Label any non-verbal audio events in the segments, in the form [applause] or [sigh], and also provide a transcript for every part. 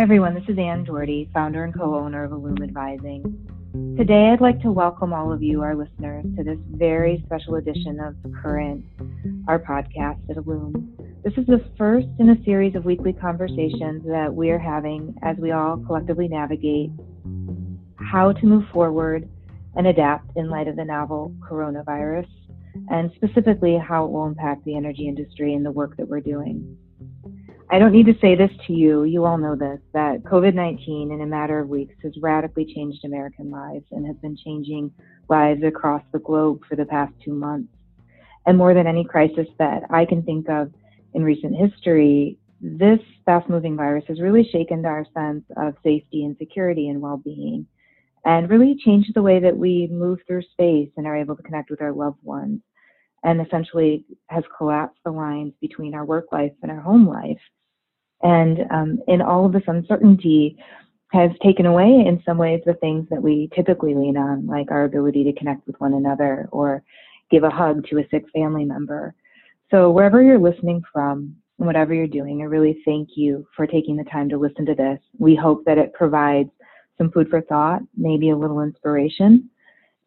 Hi, everyone. This is Anne Dougherty, founder and co owner of Illume Advising. Today, I'd like to welcome all of you, our listeners, to this very special edition of Current, our podcast at Illume. This is the first in a series of weekly conversations that we are having as we all collectively navigate how to move forward and adapt in light of the novel coronavirus, and specifically how it will impact the energy industry and the work that we're doing. I don't need to say this to you, you all know this, that COVID 19 in a matter of weeks has radically changed American lives and has been changing lives across the globe for the past two months. And more than any crisis that I can think of in recent history, this fast moving virus has really shaken our sense of safety and security and well being and really changed the way that we move through space and are able to connect with our loved ones and essentially has collapsed the lines between our work life and our home life and um, in all of this uncertainty has taken away in some ways the things that we typically lean on, like our ability to connect with one another or give a hug to a sick family member. So wherever you're listening from, and whatever you're doing, I really thank you for taking the time to listen to this. We hope that it provides some food for thought, maybe a little inspiration.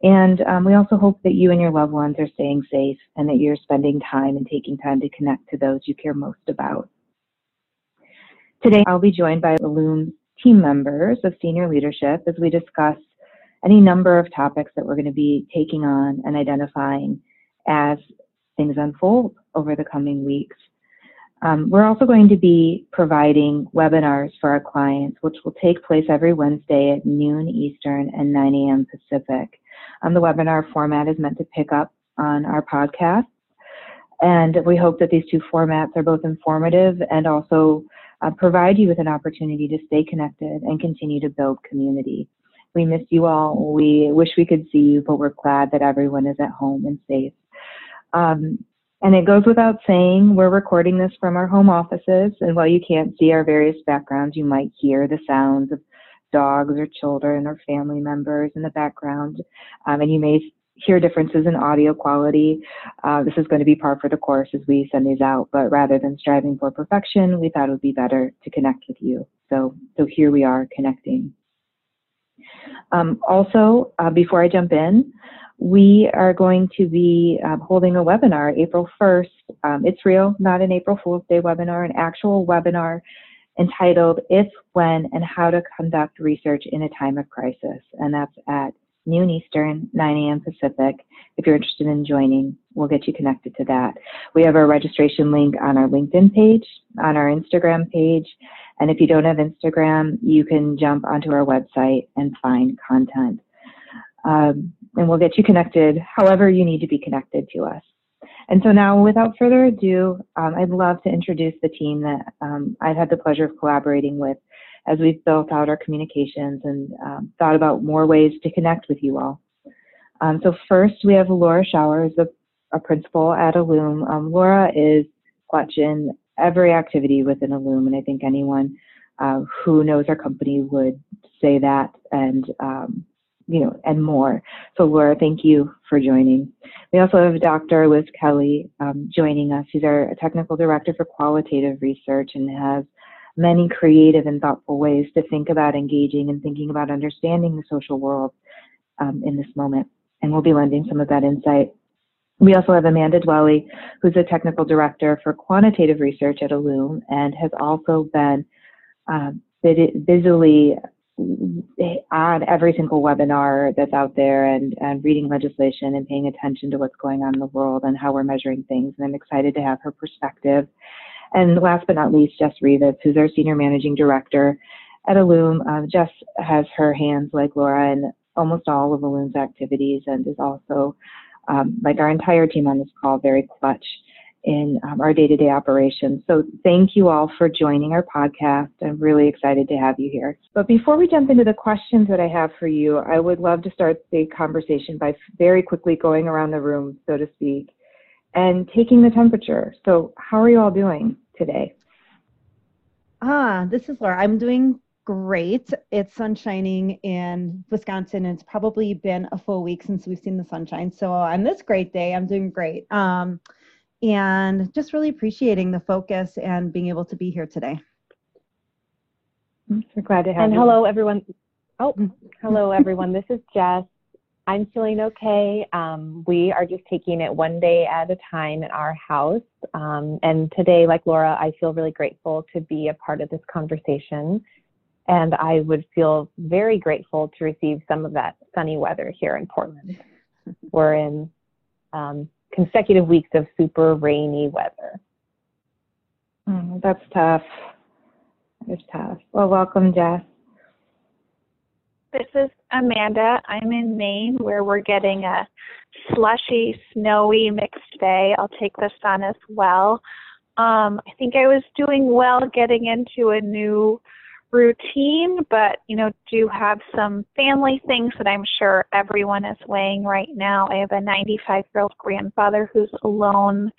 And um, we also hope that you and your loved ones are staying safe and that you're spending time and taking time to connect to those you care most about. Today, I'll be joined by Illume team members of senior leadership as we discuss any number of topics that we're going to be taking on and identifying as things unfold over the coming weeks. Um, we're also going to be providing webinars for our clients, which will take place every Wednesday at noon Eastern and 9 a.m. Pacific. Um, the webinar format is meant to pick up on our podcast, and we hope that these two formats are both informative and also uh, provide you with an opportunity to stay connected and continue to build community. We miss you all. We wish we could see you, but we're glad that everyone is at home and safe. Um, and it goes without saying, we're recording this from our home offices, and while you can't see our various backgrounds, you might hear the sounds of dogs or children or family members in the background, um, and you may hear differences in audio quality. Uh, this is going to be par for the course as we send these out, but rather than striving for perfection, we thought it would be better to connect with you. So, so here we are connecting. Um, also, uh, before I jump in, we are going to be um, holding a webinar April 1st. Um, it's real, not an April Fool's Day webinar, an actual webinar entitled If, When, and How to Conduct Research in a Time of Crisis. And that's at noon Eastern, 9 a.m. Pacific. If you're interested in joining, we'll get you connected to that. We have our registration link on our LinkedIn page, on our Instagram page, and if you don't have Instagram, you can jump onto our website and find content. Um, and we'll get you connected however you need to be connected to us. And so now, without further ado, um, I'd love to introduce the team that um, I've had the pleasure of collaborating with as we've built out our communications and um, thought about more ways to connect with you all. Um, so first, we have Laura Schauer, a, a principal at Illume. Um, Laura is clutch in every activity within Illume, and I think anyone uh, who knows our company would say that and um, you know and more. So Laura, thank you for joining. We also have Dr. Liz Kelly um, joining us. She's our technical director for qualitative research and has many creative and thoughtful ways to think about engaging and thinking about understanding the social world um, in this moment. And we'll be lending some of that insight. We also have Amanda Dwelley, who's a technical director for quantitative research at Illume and has also been um, busily on every single webinar that's out there and, and reading legislation and paying attention to what's going on in the world and how we're measuring things. And I'm excited to have her perspective and last but not least, Jess Rivas, who's our Senior Managing Director at Illume. Um, Jess has her hands, like Laura, in almost all of Illume's activities and is also, um, like our entire team on this call, very clutch in um, our day-to-day operations. So thank you all for joining our podcast. I'm really excited to have you here. But before we jump into the questions that I have for you, I would love to start the conversation by very quickly going around the room, so to speak, and taking the temperature. So how are you all doing? Today? Ah, this is Laura. I'm doing great. It's sun shining in Wisconsin, it's probably been a full week since we've seen the sunshine. So on this great day, I'm doing great. Um, and just really appreciating the focus and being able to be here today. I'm so glad to have and you. hello, everyone. Oh, hello, everyone. This is Jess. I'm feeling okay. Um, we are just taking it one day at a time in our house. Um, and today, like Laura, I feel really grateful to be a part of this conversation. And I would feel very grateful to receive some of that sunny weather here in Portland. [laughs] We're in um, consecutive weeks of super rainy weather. Oh, that's tough. It's tough. Well, welcome, Jess. This is Amanda. I'm in Maine where we're getting a slushy, snowy mixed day. I'll take the sun as well. Um, I think I was doing well getting into a new routine, but you know, do have some family things that I'm sure everyone is weighing right now. I have a 95 year old grandfather who's alone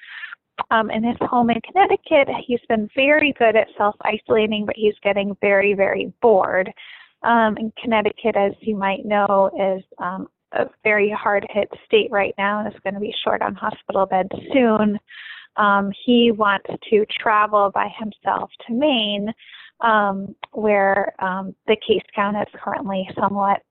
um, in his home in Connecticut. He's been very good at self isolating, but he's getting very, very bored. Um, in Connecticut, as you might know, is um, a very hard hit state right now and is going to be short on hospital beds soon. Um, he wants to travel by himself to Maine, um, where um, the case count is currently somewhat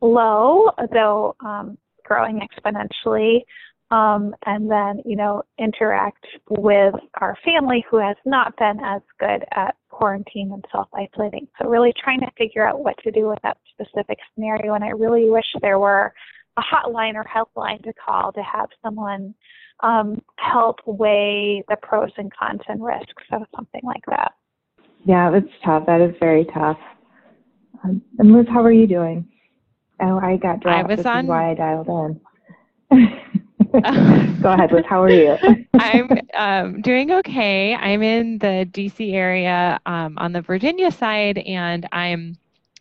low, though um, growing exponentially um, and then you know interact with our family who has not been as good at quarantine and self-isolating. So really trying to figure out what to do with that specific scenario, and I really wish there were a hotline or helpline to call to have someone um, help weigh the pros and cons and risks of something like that. Yeah, it's tough. That is very tough. Um, and Liz, how are you doing? Oh, I got dropped. I was this on... is why I dialed in. [laughs] [laughs] Go ahead, Liz. How are you? [laughs] I'm um, doing okay. I'm in the DC area um, on the Virginia side, and I'm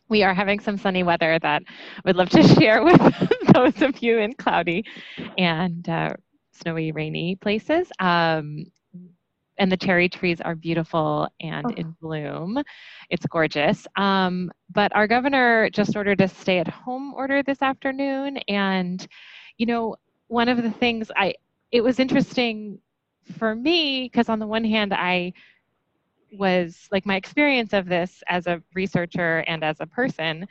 we are having some sunny weather that I would love to [laughs] share with those of you in cloudy and uh, snowy, rainy places. Um, and the cherry trees are beautiful and oh. in bloom. It's gorgeous. Um, but our governor just ordered a stay at home order this afternoon. And, you know, one of the things I, it was interesting for me because on the one hand, I was like my experience of this as a researcher and as a person,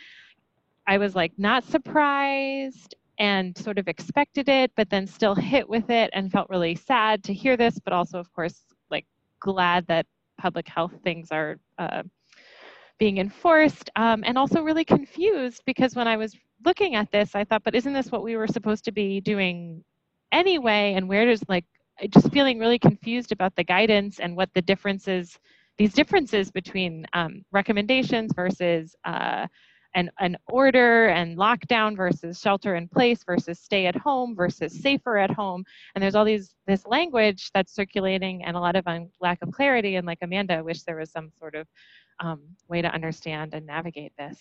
I was like not surprised and sort of expected it, but then still hit with it and felt really sad to hear this, but also, of course, like glad that public health things are uh, being enforced, um, and also really confused because when I was looking at this, I thought, but isn't this what we were supposed to be doing anyway? And where does like just feeling really confused about the guidance and what the differences, these differences between um, recommendations versus uh, an, an order and lockdown versus shelter in place versus stay at home versus safer at home. And there's all these this language that's circulating and a lot of un- lack of clarity. And like Amanda, I wish there was some sort of um, way to understand and navigate this.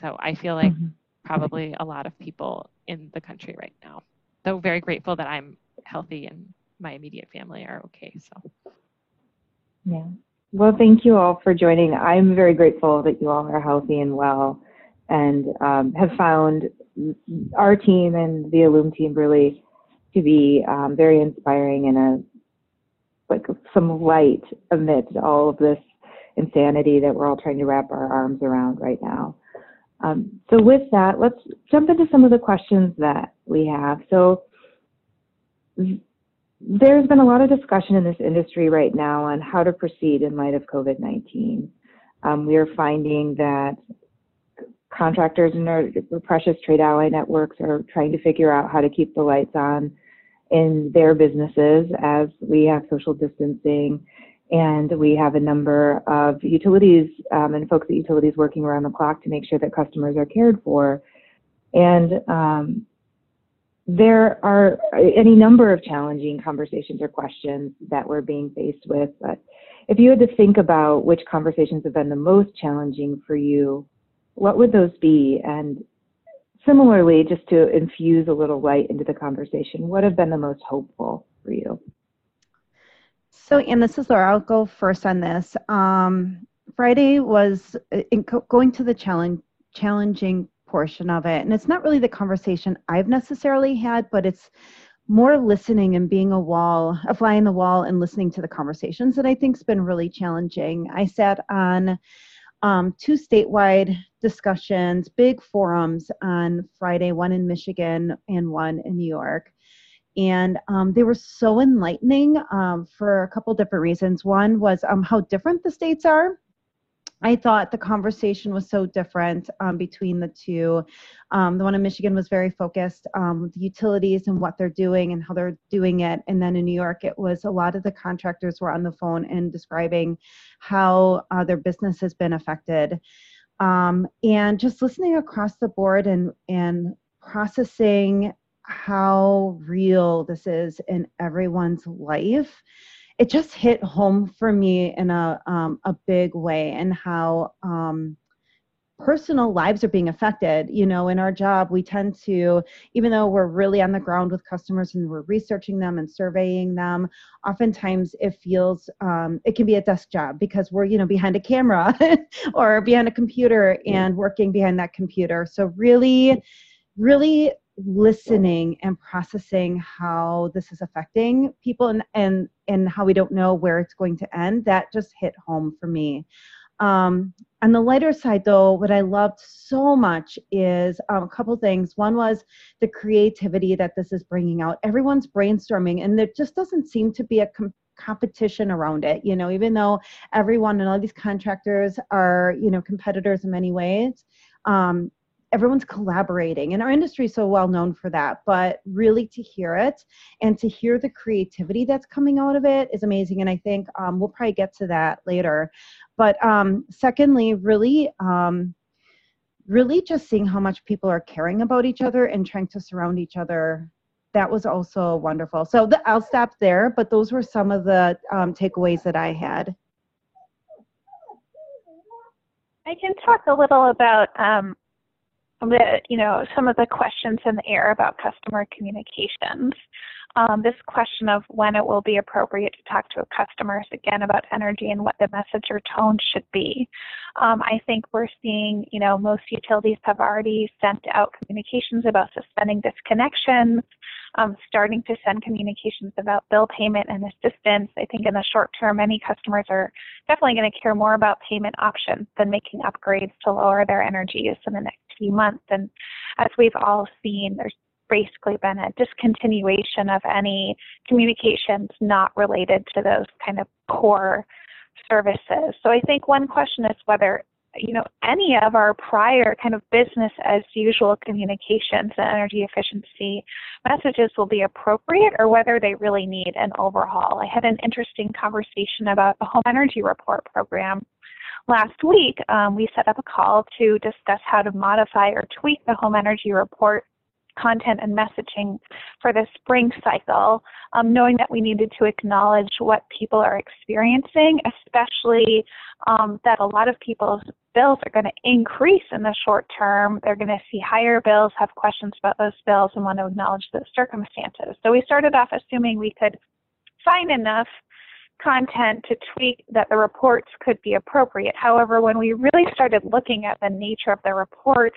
So I feel like mm-hmm. probably a lot of people in the country right now. Though very grateful that I'm healthy and my immediate family are okay. So yeah. Well, thank you all for joining. I'm very grateful that you all are healthy and well and um, have found our team and the Illume team really to be um, very inspiring and a like some light amidst all of this insanity that we're all trying to wrap our arms around right now. Um, so with that, let's jump into some of the questions that we have. So there's been a lot of discussion in this industry right now on how to proceed in light of COVID-19. Um, we are finding that contractors and our precious trade ally networks are trying to figure out how to keep the lights on in their businesses as we have social distancing and we have a number of utilities um, and folks at utilities working around the clock to make sure that customers are cared for. And um, there are any number of challenging conversations or questions that we're being faced with. But if you had to think about which conversations have been the most challenging for you, what would those be? And similarly, just to infuse a little light into the conversation, what have been the most hopeful for you? So, and this is Laura. I'll go first on this. Um, Friday was uh, co- going to the challenge, challenging portion of it, and it's not really the conversation I've necessarily had, but it's more listening and being a wall, a fly in the wall, and listening to the conversations that I think's been really challenging. I sat on um, two statewide discussions, big forums on Friday, one in Michigan and one in New York. And um, they were so enlightening um, for a couple different reasons. One was um, how different the states are I thought the conversation was so different um, between the two. Um, the one in Michigan was very focused um, the utilities and what they're doing and how they're doing it. And then in New York, it was a lot of the contractors were on the phone and describing how uh, their business has been affected. And just listening across the board and, and processing how real this is in everyone's life it just hit home for me in a um, a big way and how um, personal lives are being affected. You know in our job we tend to even though we're really on the ground with customers and we're researching them and surveying them oftentimes it feels um, it can be a desk job because we're you know behind a camera [laughs] or behind a computer and working behind that computer. So really really listening and processing how this is affecting people and and and how we don't know where it's going to end that just hit home for me. Um, on the lighter side though what i loved so much is um, a couple things. One was the creativity that this is bringing out. Everyone's brainstorming and there just doesn't seem to be a com- competition around it you know even though everyone and all these contractors are you know competitors in many ways. Um, everyone's collaborating and our industry is so well known for that but really to hear it and to hear the creativity that's coming out of it is amazing and i think um, we'll probably get to that later. But um, secondly really um, really just seeing how much people are caring about each other and trying to surround each other that was also wonderful. So the, i'll stop there but those were some of the um, takeaways that i had. I can talk a little about um, the, you know, some of the questions in the air about customer communications. Um, this question of when it will be appropriate to talk to customers again about energy and what the message or tone should be. Um, I think we're seeing, you know, most utilities have already sent out communications about suspending disconnections, um, starting to send communications about bill payment and assistance. I think in the short term, many customers are definitely going to care more about payment options than making upgrades to lower their energy use in the next few months. And as we've all seen, there's basically been a discontinuation of any communications not related to those kind of core services. So I think one question is whether you know any of our prior kind of business as usual communications and energy efficiency messages will be appropriate or whether they really need an overhaul. I had an interesting conversation about the home energy report program last week, um, we set up a call to discuss how to modify or tweak the home energy report content and messaging for the spring cycle, um, knowing that we needed to acknowledge what people are experiencing, especially um, that a lot of people's bills are going to increase in the short term. They're going to see higher bills, have questions about those bills, and want to acknowledge those circumstances. So we started off assuming we could find enough content to tweak that the reports could be appropriate. However, when we really started looking at the nature of the reports,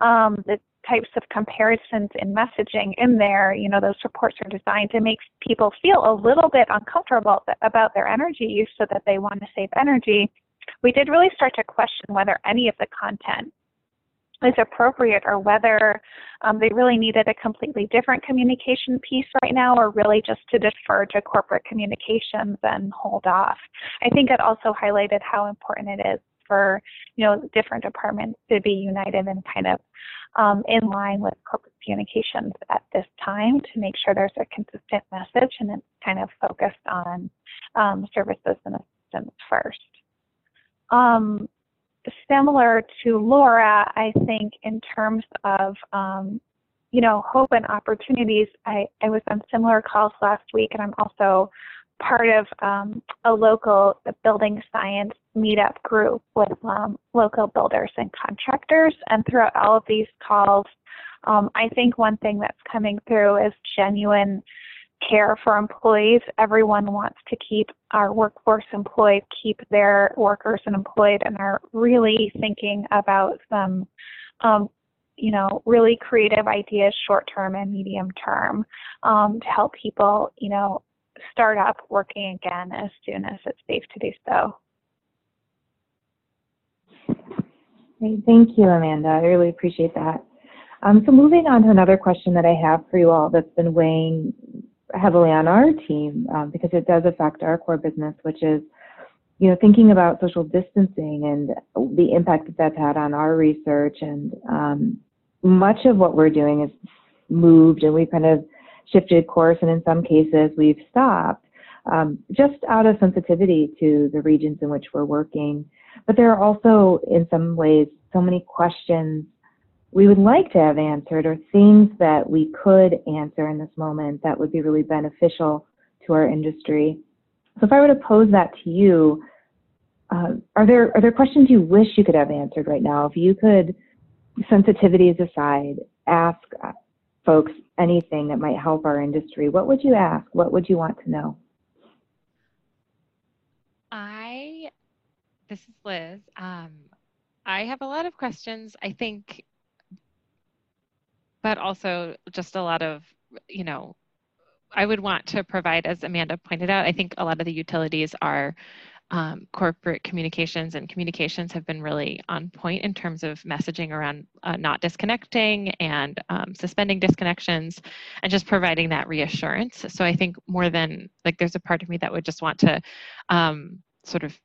um, the types of comparisons in messaging in there, you know, those reports are designed to make people feel a little bit uncomfortable about their energy use so that they want to save energy. We did really start to question whether any of the content is appropriate or whether um, they really needed a completely different communication piece right now or really just to defer to corporate communications and hold off. I think it also highlighted how important it is for you know different departments to be united and kind of um, in line with corporate communications at this time to make sure there's a consistent message and it's kind of focused on um, services and assistance first. Um, similar to Laura, I think in terms of um, you know hope and opportunities. I, I was on similar calls last week, and I'm also part of um, a local building science meetup group with um, local builders and contractors. And throughout all of these calls, um, I think one thing that's coming through is genuine care for employees. Everyone wants to keep our workforce employed, keep their workers employed, and are really thinking about some, um, you know, really creative ideas, short term and medium term, um, to help people, you know, start up working again as soon as it's safe to do so. Thank you, Amanda. I really appreciate that. Um, so moving on to another question that I have for you all that's been weighing heavily on our team um, because it does affect our core business, which is, you know, thinking about social distancing and the impact that that's had on our research. And um, much of what we're doing is moved and we've kind of shifted course, and in some cases we've stopped um, just out of sensitivity to the regions in which we're working. But there are also, in some ways, so many questions we would like to have answered or things that we could answer in this moment that would be really beneficial to our industry. So if I were to pose that to you, uh, are there are there questions you wish you could have answered right now? If you could, sensitivities aside, ask folks anything that might help our industry, what would you ask? What would you want to know? I, this is Liz. Um, I have a lot of questions. I think but also just a lot of, you know, I would want to provide, as Amanda pointed out, I think a lot of the utilities are um, corporate communications and communications have been really on point in terms of messaging around uh, not disconnecting and um, suspending disconnections and just providing that reassurance. So I think more than like there's a part of me that would just want to um, sort of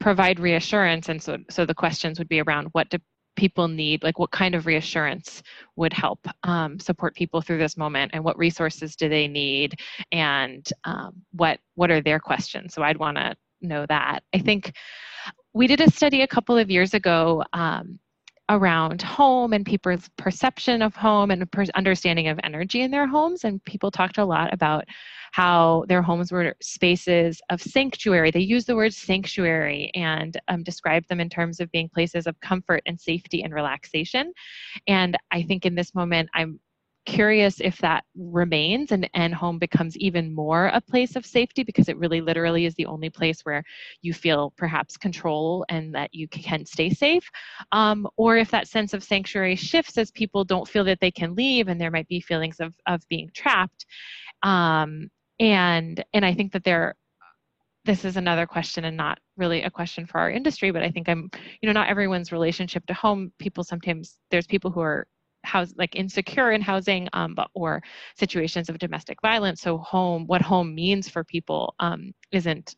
provide reassurance and so so the questions would be around what do people need like what kind of reassurance would help um, support people through this moment and what resources do they need and um, what what are their questions so i'd want to know that i think we did a study a couple of years ago um, around home and people's perception of home and understanding of energy in their homes and people talked a lot about how their homes were spaces of sanctuary. They used the word sanctuary and um, describe them in terms of being places of comfort and safety and relaxation. And I think in this moment, I'm curious if that remains and, and home becomes even more a place of safety because it really literally is the only place where you feel perhaps control and that you can stay safe. Um, or if that sense of sanctuary shifts as people don't feel that they can leave and there might be feelings of, of being trapped. Um, and and i think that there this is another question and not really a question for our industry but i think i'm you know not everyone's relationship to home people sometimes there's people who are house like insecure in housing um, but or situations of domestic violence. So home what home means for people um, isn't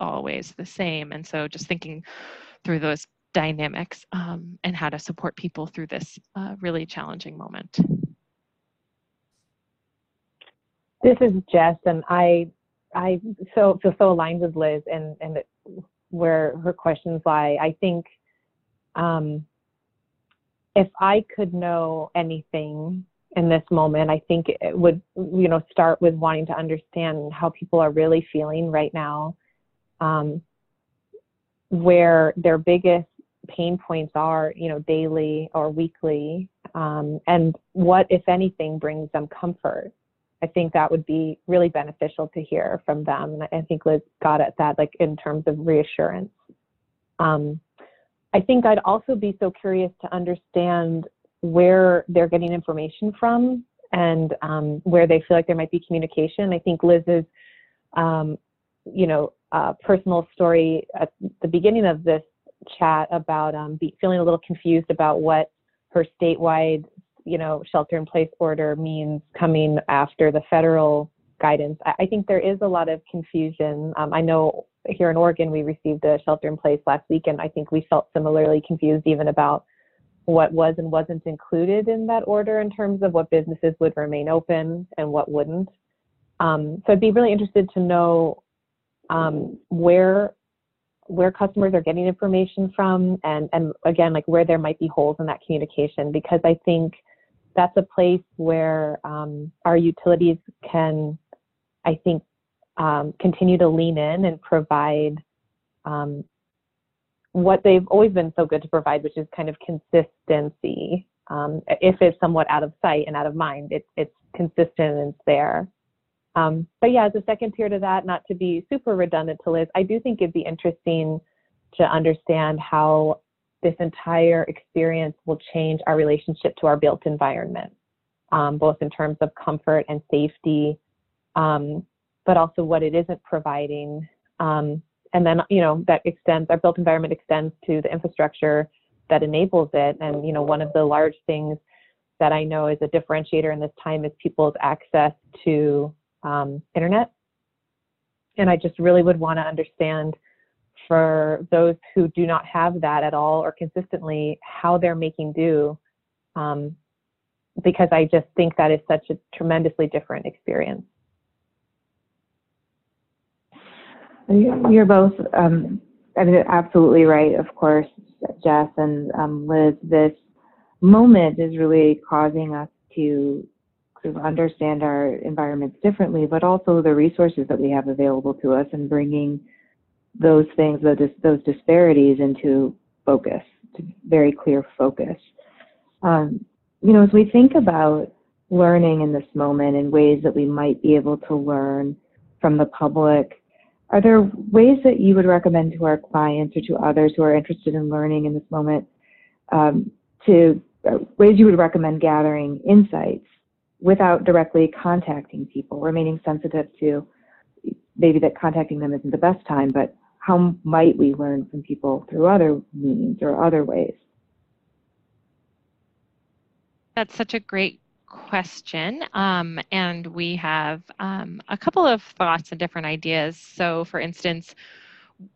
always the same. And so just thinking through those dynamics um, and how to support people through this uh, really challenging moment. This is Jess, and I I so feel so aligned with Liz and and where her questions lie. I think um, if I could know anything in this moment, I think it would you know start with wanting to understand how people are really feeling right now, um, where their biggest pain points are, you know, daily or weekly, um, and what, if anything, brings them comfort. I think that would be really beneficial to hear from them. And I think Liz got at that, like in terms of reassurance. Um, I think I'd also be so curious to understand where they're getting information from and um, where they feel like there might be communication. I think Liz's, um, you know, uh, personal story at the beginning of this chat about um, be, feeling a little confused about what her statewide you know, shelter in place order means coming after the federal guidance. I, I think there is a lot of confusion. Um, I know here in Oregon, we received a shelter in place last week, and I think we felt similarly confused even about what was and wasn't included in that order in terms of what businesses would remain open and what wouldn't. Um, so I'd be really interested to know um, where where customers are getting information from and and again like where there might be holes in that communication because I think that's a place where um, our utilities can, I think, um, continue to lean in and provide um, what they've always been so good to provide, which is kind of consistency. Um, if it's somewhat out of sight and out of mind, it, it's consistent and it's there. Um, but yeah, as a second tier to that, not to be super redundant to Liz, I do think it'd be interesting to understand how this entire experience will change our relationship to our built environment, um, both in terms of comfort and safety, um, but also what it isn't providing. Um, and then, you know, that extends, our built environment extends to the infrastructure that enables it. And, you know, one of the large things that I know is a differentiator in this time is people's access to um, internet. And I just really would want to understand for those who do not have that at all or consistently how they're making do um, because I just think that is such a tremendously different experience. You're both, um, I mean, absolutely right, of course, Jess and um, Liz. This moment is really causing us to sort of understand our environments differently, but also the resources that we have available to us and bringing those things, those, those disparities into focus, to very clear focus. Um, you know, as we think about learning in this moment and ways that we might be able to learn from the public, are there ways that you would recommend to our clients or to others who are interested in learning in this moment um, to uh, ways you would recommend gathering insights without directly contacting people, remaining sensitive to maybe that contacting them isn't the best time, but how might we learn from people through other means or other ways? That's such a great question. Um, and we have um, a couple of thoughts and different ideas. So, for instance,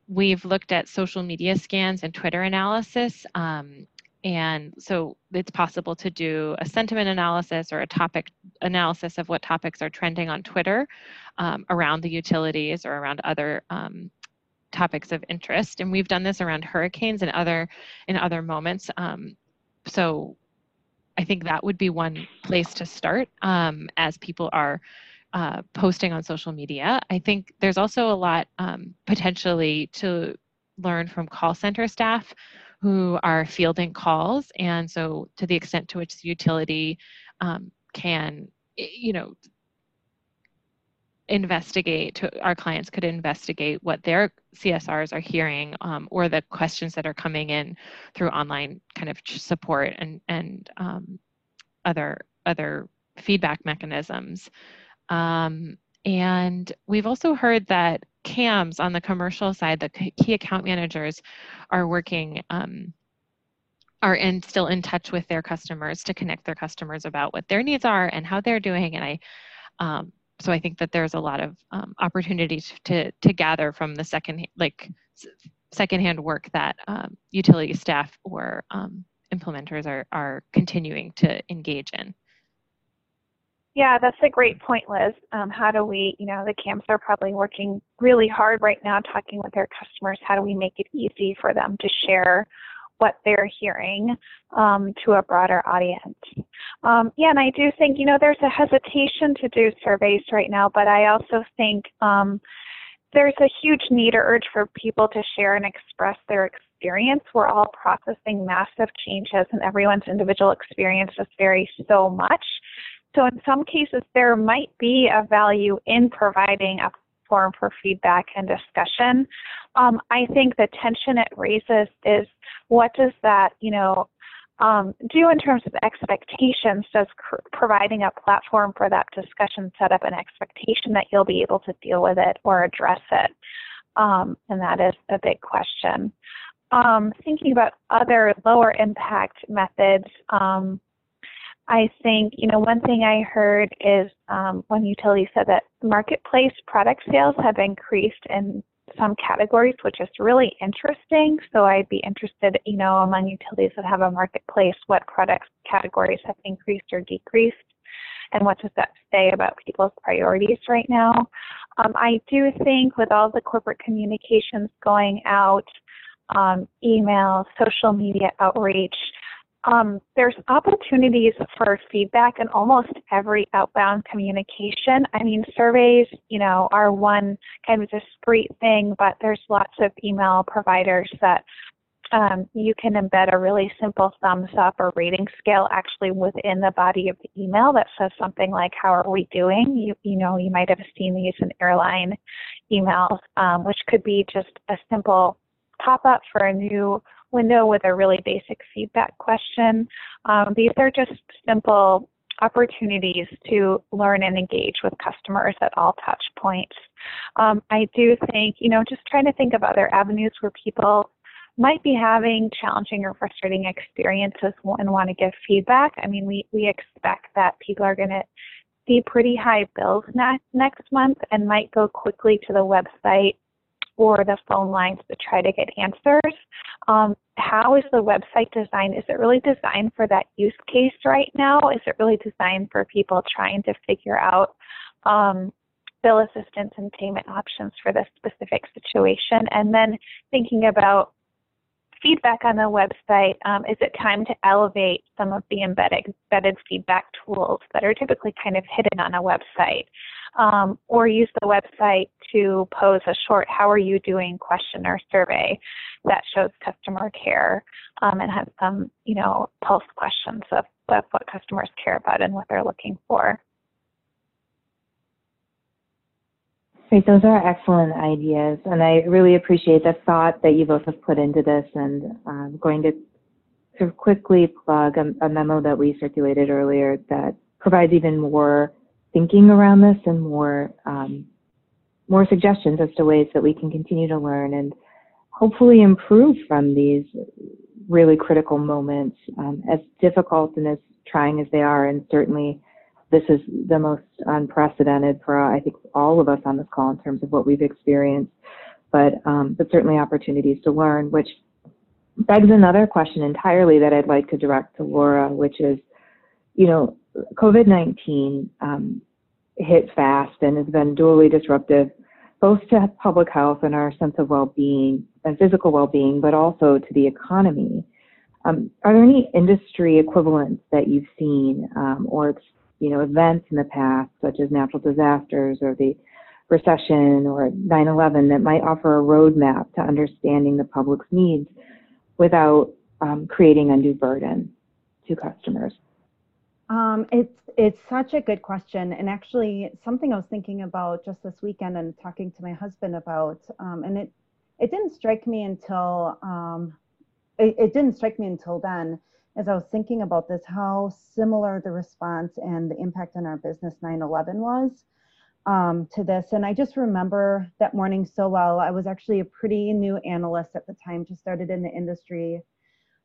we've looked at social media scans and Twitter analysis. Um, and so it's possible to do a sentiment analysis or a topic analysis of what topics are trending on Twitter um, around the utilities or around other um, topics of interest. And we've done this around hurricanes and other in other moments. Um, so I think that would be one place to start um, as people are uh, posting on social media. I think there's also a lot um, potentially to learn from call center staff who are fielding calls. And so, to the extent to which the utility um, can, you know, investigate our clients could investigate what their csrs are hearing um, or the questions that are coming in through online kind of support and and um, other other feedback mechanisms. Um, and we've also heard that cams on the commercial side the key account managers are working um, are in still in touch with their customers to connect their customers about what their needs are and how they're doing and i um, so I think that there's a lot of um, opportunities to to gather from the second like secondhand work that um, utility staff or um, implementers are are continuing to engage in. Yeah, that's a great point, Liz. Um, how do we, you know, the cams are probably working really hard right now talking with their customers. How do we make it easy for them to share what they're hearing um, to a broader audience. Um, yeah, and I do think, you know, there's a hesitation to do surveys right now, but I also think um, there's a huge need or urge for people to share and express their experience. We're all processing massive changes, and everyone's individual experience just varies so much. So, in some cases, there might be a value in providing a for feedback and discussion. Um, I think the tension it raises is what does that, you know, um, do in terms of expectations? Does providing a platform for that discussion set up an expectation that you'll be able to deal with it or address it? Um, and that is a big question. Um, thinking about other lower impact methods, um, I think, you know, one thing I heard is um, one utility said that marketplace product sales have increased in some categories, which is really interesting. So I'd be interested, you know, among utilities that have a marketplace, what product categories have increased or decreased, and what does that say about people's priorities right now. Um, I do think with all the corporate communications going out, um, email, social media outreach, um, there's opportunities for feedback in almost every outbound communication. I mean, surveys, you know, are one kind of discrete thing, but there's lots of email providers that um, you can embed a really simple thumbs up or rating scale actually within the body of the email that says something like, "How are we doing?" You you know, you might have seen these in airline emails, um, which could be just a simple pop up for a new window with a really basic feedback question. Um, these are just simple opportunities to learn and engage with customers at all touch points. Um, I do think, you know, just trying to think of other avenues where people might be having challenging or frustrating experiences and want to give feedback. I mean, we, we expect that people are going to see pretty high bills ne- next month and might go quickly to the website or the phone lines to try to get answers. Um, how is the website designed? Is it really designed for that use case right now? Is it really designed for people trying to figure out um, bill assistance and payment options for this specific situation? And then thinking about feedback on the website, um, is it time to elevate some of the embedded, embedded feedback tools that are typically kind of hidden on a website? Um, or use the website to pose a short how are you doing question or survey that shows customer care um, and has some you know pulse questions of, of what customers care about and what they're looking for Great, those are excellent ideas, and I really appreciate the thought that you both have put into this. And I'm going to of quickly plug a, a memo that we circulated earlier that provides even more thinking around this and more um, more suggestions as to ways that we can continue to learn and hopefully improve from these really critical moments, um, as difficult and as trying as they are, and certainly this is the most unprecedented for I think all of us on this call in terms of what we've experienced, but um, but certainly opportunities to learn, which begs another question entirely that I'd like to direct to Laura, which is, you know, COVID-19 um, hit fast and has been dually disruptive, both to public health and our sense of well-being and physical well-being, but also to the economy. Um, are there any industry equivalents that you've seen um, or you know, events in the past, such as natural disasters or the recession or 9/11, that might offer a roadmap to understanding the public's needs without um, creating undue burden to customers? Um, it's it's such a good question, and actually something I was thinking about just this weekend and talking to my husband about, um, and it it didn't strike me until um, it, it, didn't strike me until then as I was thinking about this, how similar the response and the impact on our business 9 11 was um, to this. And I just remember that morning so well. I was actually a pretty new analyst at the time, just started in the industry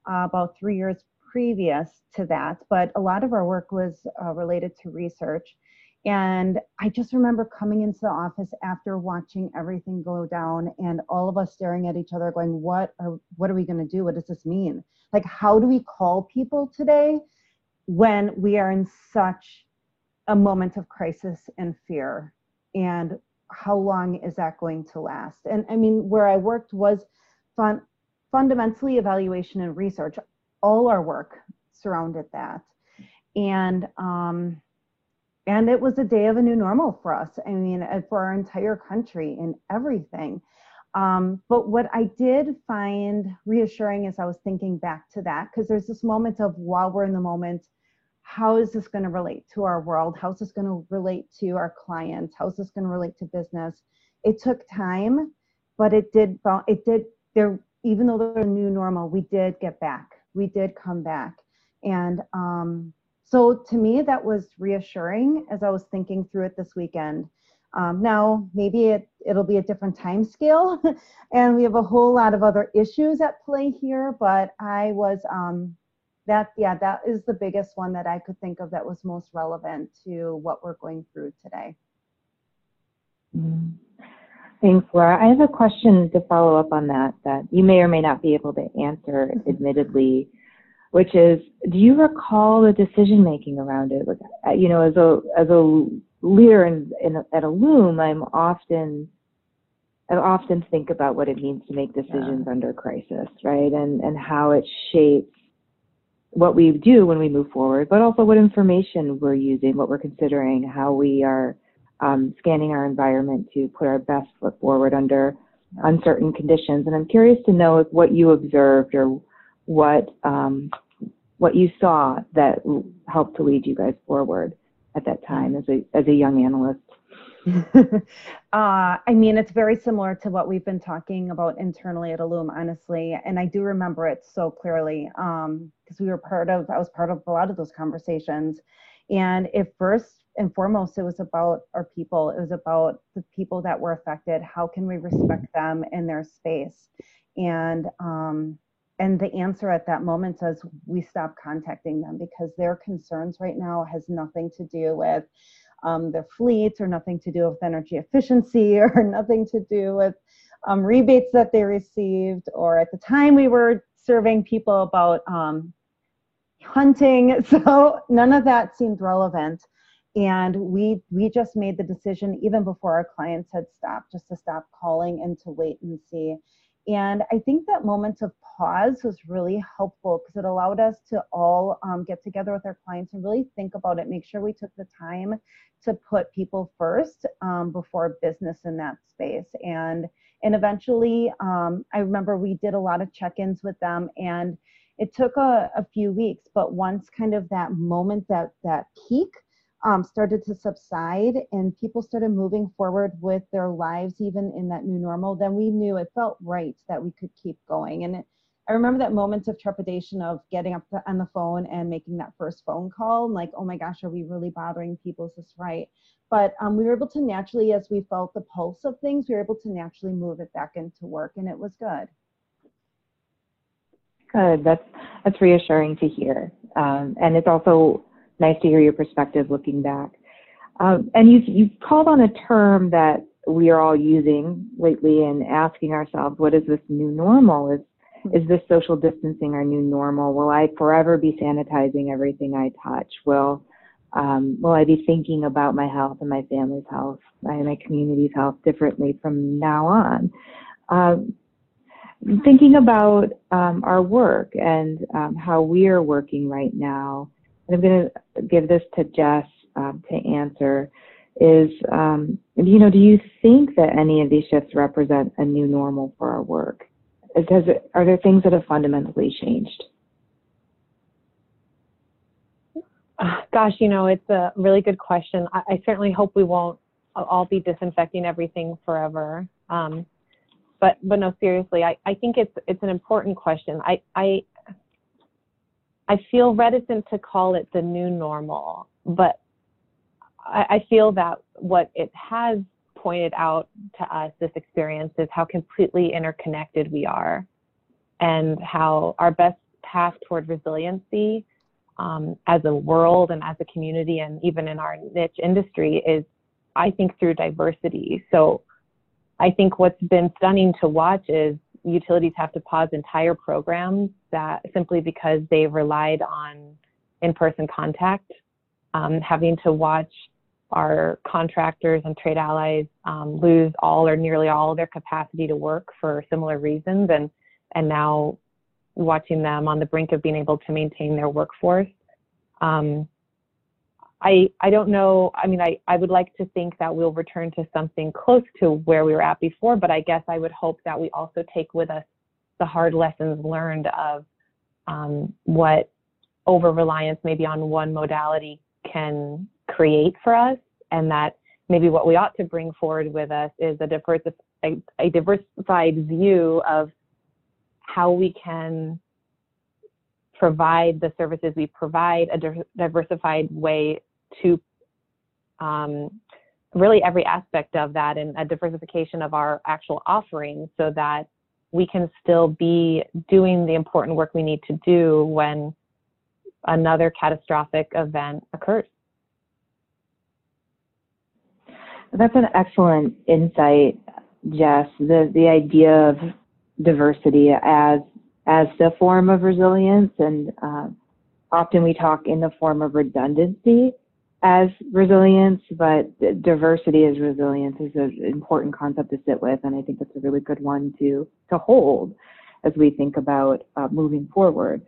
uh, about three years previous to that. But a lot of our work was uh, related to research. And I just remember coming into the office after watching everything go down and all of us staring at each other going, what are, what are we going to do? What does this mean? Like, how do we call people today when we are in such a moment of crisis and fear? And how long is that going to last? And I mean, where I worked was fun, fundamentally evaluation and research. All our work surrounded that. And, um, and it was a day of a new normal for us. I mean, uh, for our entire country and everything. Um, but what I did find reassuring as I was thinking back to that, because there's this moment of while we're in the moment, how is this going to relate to our world? How is this going to relate to our clients? How is this going to relate to business? It took time, but it did. It did. There, even though there's a new normal, we did get back. We did come back, and um, so to me, that was reassuring as I was thinking through it this weekend. Um, now, maybe it, it'll be a different time scale, [laughs] and we have a whole lot of other issues at play here, but I was, um, that, yeah, that is the biggest one that I could think of that was most relevant to what we're going through today. Mm-hmm. Thanks, Laura. I have a question to follow up on that that you may or may not be able to answer, admittedly which is, do you recall the decision making around it? Like, uh, you know, as a as a leader in, in at Illume, I'm often I often think about what it means to make decisions yeah. under crisis, right? And and how it shapes what we do when we move forward, but also what information we're using, what we're considering, how we are um, scanning our environment to put our best foot forward under uncertain conditions. And I'm curious to know what you observed or what um, what you saw that helped to lead you guys forward at that time as a as a young analyst. [laughs] uh, I mean, it's very similar to what we've been talking about internally at Illume, honestly. And I do remember it so clearly because um, we were part of, I was part of a lot of those conversations. And it first, and foremost, it was about our people. It was about the people that were affected. How can we respect them in their space? And um, and the answer at that moment says we stop contacting them because their concerns right now has nothing to do with um, their fleets or nothing to do with energy efficiency [laughs] or nothing to do with um, rebates that they received or at the time we were serving people about um, hunting. [laughs] So none of that seemed relevant. And we we just made the decision even before our clients had stopped just to stop calling and to wait and see and I think that moment of pause was really helpful because it allowed us to all um, get together with our clients and really think about it, make sure we took the time to put people first um, before business in that space. And and eventually, um, I remember we did a lot of check-ins with them, and it took a, a few weeks. But once kind of that moment, that that peak um, started to subside and people started moving forward with their lives even in that new normal then we knew it felt right that we could keep going. And it, i remember that moment of trepidation of getting up on the phone and making that first phone call and like oh my gosh are we really bothering people? Is this right? But um, we were able to naturally as we felt the pulse of things we were able to naturally move it back into work and it was good. Good. That's that's reassuring to hear. Um, and it's also nice to hear your perspective looking back. Um, and you've, you've called on a term that we are all using lately and asking ourselves, what is this new normal? Is, is this social distancing our new normal? Will I forever be sanitizing everything I touch? Will, um, will I be thinking about my health and my family's health, my, my community's health differently from now on? Um, thinking about um, our work and um, how we are working right now, I'm going to give this to Jess um, to answer, is, um, you know, do you think that any of these shifts represent a new normal for our work? Does it, are there things that have fundamentally changed? Uh, gosh, you know, it's a really good question. I, I, certainly hope we won't all be disinfecting everything forever. Um, but but no, seriously, I, I think it's it's an important question. I, I I feel reticent to call it the new normal, but I, I feel that what it has pointed out to us, this experience, is how completely interconnected we are and how our best path toward resiliency um, as a world and as a community and even in our niche industry is, I think, through diversity. So I think what's been stunning to watch is utilities have to pause entire programs that simply because they've relied on in-person contact, um, having to watch our contractors and trade allies um, lose all or nearly all their capacity to work for similar reasons, and and now watching them on the brink of being able to maintain their workforce. Um, I, I don't know. I mean, I, I would like to think that we'll return to something close to where we were at before, but I guess I would hope that we also take with us the hard lessons learned of um, what over reliance maybe on one modality can create for us, and that maybe what we ought to bring forward with us is a, diversi- a, a diversified view of how we can provide the services we provide a diversified way to um, really every aspect of that and a diversification of our actual offerings so that we can still be doing the important work we need to do when another catastrophic event occurs. That's an excellent insight, Jess. The the idea of diversity as as the form of resilience, and uh, often we talk in the form of redundancy as resilience, but diversity as resilience is an important concept to sit with, and I think it's a really good one to to hold as we think about uh, moving forward.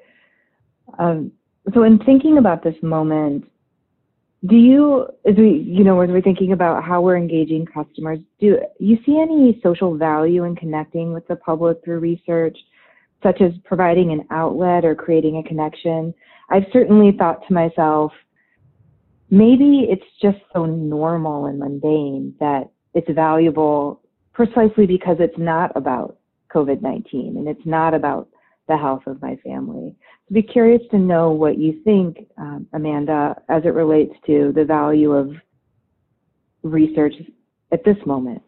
Um, so, in thinking about this moment, do you, as we, you know, as we're thinking about how we're engaging customers, do you see any social value in connecting with the public through research, such as providing an outlet or creating a connection? I've certainly thought to myself maybe it's just so normal and mundane that it's valuable precisely because it's not about COVID 19 and it's not about the health of my family. I'd be curious to know what you think, um, Amanda, as it relates to the value of research at this moment.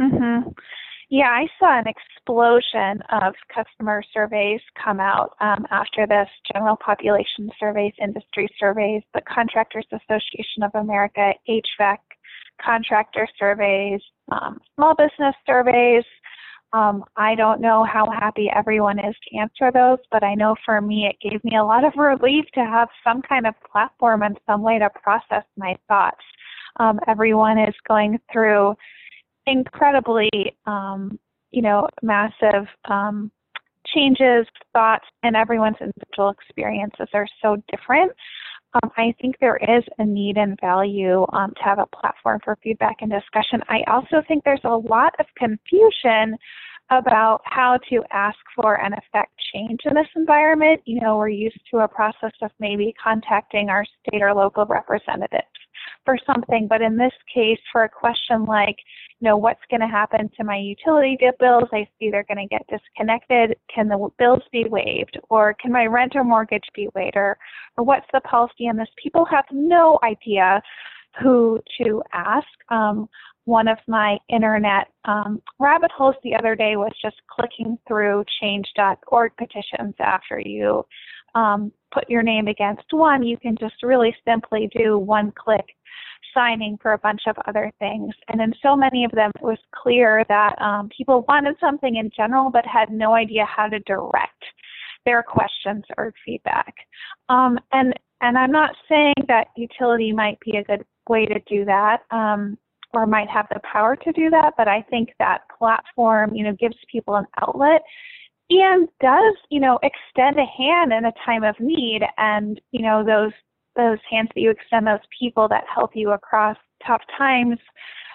Mm-hmm. Yeah, I saw an explosion of customer surveys come out um, after this general population surveys, industry surveys, the Contractors Association of America, HVAC contractor surveys, um, small business surveys. Um, I don't know how happy everyone is to answer those, but I know for me it gave me a lot of relief to have some kind of platform and some way to process my thoughts. Um, everyone is going through incredibly, um, you know, massive um, changes, thoughts, and everyone's individual experiences are so different. Um, I think there is a need and value um, to have a platform for feedback and discussion. I also think there's a lot of confusion about how to ask for and affect change in this environment. You know, we're used to a process of maybe contacting our state or local representatives for something, but in this case, for a question like, you know, what's going to happen to my utility bills? I see they're going to get disconnected. Can the bills be waived? Or can my rent or mortgage be waived? Or, or what's the policy on this? People have no idea who to ask. Um, one of my internet um, rabbit holes the other day was just clicking through change.org petitions after you um, put your name against one. You can just really simply do one click signing for a bunch of other things. And in so many of them, it was clear that um, people wanted something in general but had no idea how to direct their questions or feedback. Um, and and I'm not saying that utility might be a good way to do that. Um, or might have the power to do that, but I think that platform, you know, gives people an outlet and does, you know, extend a hand in a time of need and, you know, those those hands that you extend, those people that help you across tough times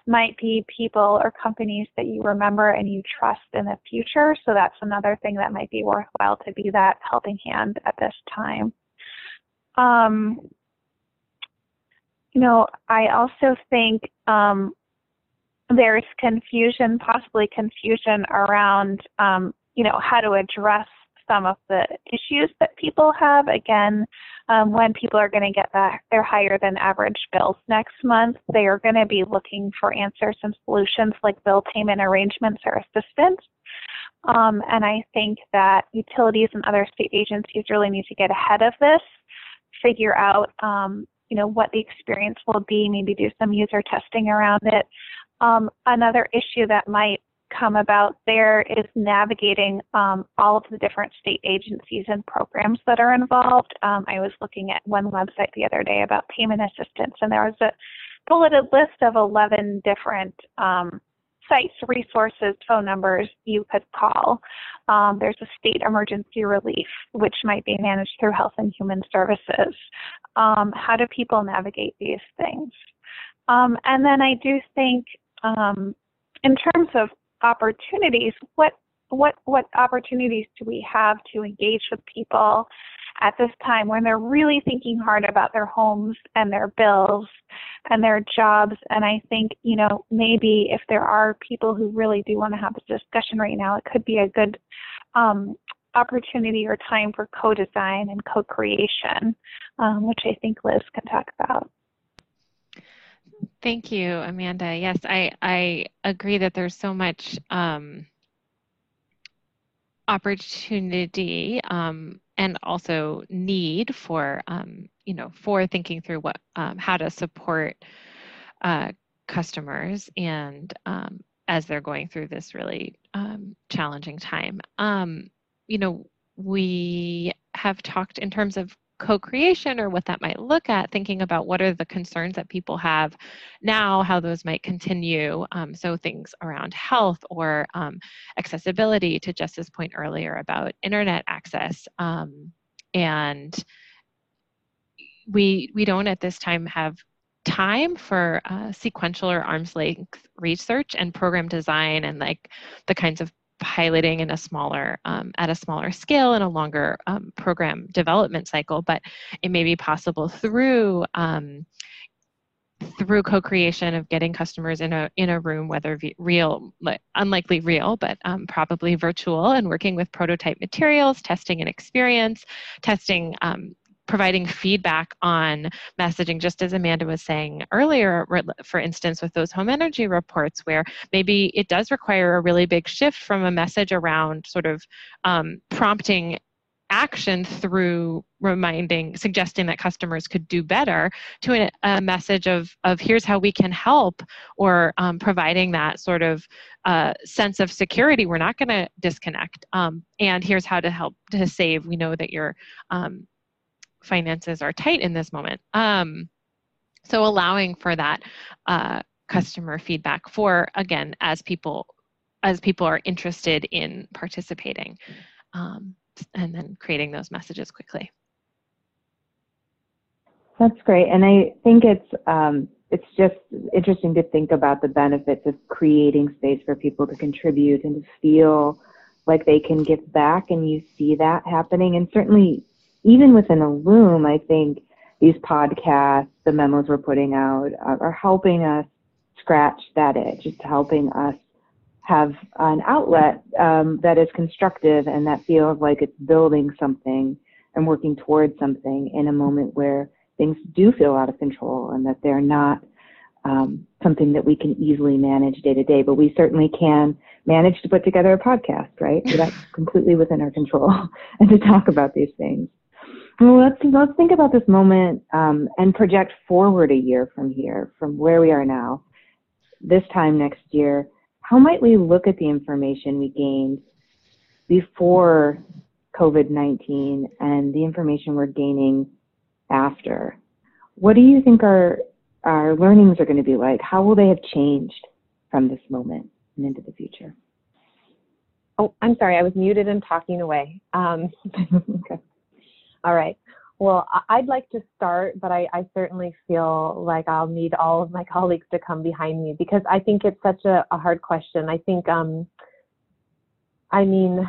might be people or companies that you remember and you trust in the future. So that's another thing that might be worthwhile to be that helping hand at this time. Um, you know, I also think um, there's confusion, possibly confusion around, um, you know, how to address some of the issues that people have. Again, um, when people are going to get that, their higher than average bills next month, they are going to be looking for answers and solutions like bill payment arrangements or assistance. Um, and I think that utilities and other state agencies really need to get ahead of this, figure out, um, you know, what the experience will be, maybe do some user testing around it. Um, another issue that might come about there is navigating um, all of the different state agencies and programs that are involved. Um, I was looking at one website the other day about payment assistance, and there was a bulleted list of 11 different um, sites, resources, phone numbers you could call. Um, there's a state emergency relief, which might be managed through Health and Human Services. Um, how do people navigate these things? Um, and then I do think in terms of opportunities, what what what opportunities do we have to engage with people at this time when they're really thinking hard about their homes and their bills and their jobs? And i think you know maybe if there are people who really do want to have this discussion right now it could be a good um, opportunity or time for co-design and co-creation um, which i think liz can talk about Thank you, Amanda. Yes, I, I agree that there's so much um, opportunity um, and also need for, um, you know, for thinking through what, um, how to support uh, customers and um, as they're going through this really um, challenging time. you know, we have talked in terms of co-creation or what that might look at thinking about what are the concerns that people have now how those might continue um, so things around health or um, accessibility to Jess's point earlier about internet access um, and we we don't at this time have time for uh, sequential or arm's length research and program design and like the kinds of piloting in a smaller um, at a smaller scale and a longer um, program development cycle but it may be possible through um, through co-creation of getting customers in a in a room, whether real, unlikely real, but um, probably virtual, and working with prototype materials, testing and experience, testing um, providing feedback on messaging, just as Amanda was saying earlier, for instance, with those home energy reports, where maybe it does require a really big shift from a message around sort of um, prompting action through reminding suggesting that customers could do better to a, a message of of here's how we can help or um, providing that sort of uh, sense of security. We're not going to disconnect um, and here's how to help to save. We know that your um, finances are tight in this moment um, so allowing for that uh, customer feedback for again as people as people are interested in participating um, and then creating those messages quickly. That's great, and I think it's um, it's just interesting to think about the benefits of creating space for people to contribute and to feel like they can give back, and you see that happening. And certainly, even within Illume, I think these podcasts, the memos we're putting out, are, are helping us scratch that itch. It's helping us have an outlet um, that is constructive and that feels like it's building something and working towards something in a moment where things do feel out of control and that they're not um, something that we can easily manage day to day, but we certainly can manage to put together a podcast, right? So that's [laughs] completely within our control [laughs] and to talk about these things. Well, let's let's think about this moment um, and project forward a year from here, from where we are now. This time next year, how might we look at the information we gained before COVID 19 and the information we're gaining after? What do you think our, our learnings are going to be like? How will they have changed from this moment and into the future? Oh, I'm sorry, I was muted and talking away. Um, [laughs] okay. All right. Well, I'd like to start, but I, I, certainly feel like I'll need all of my [laughs] colleagues to come behind me because I think it's such a, a hard question. I think, um, I mean,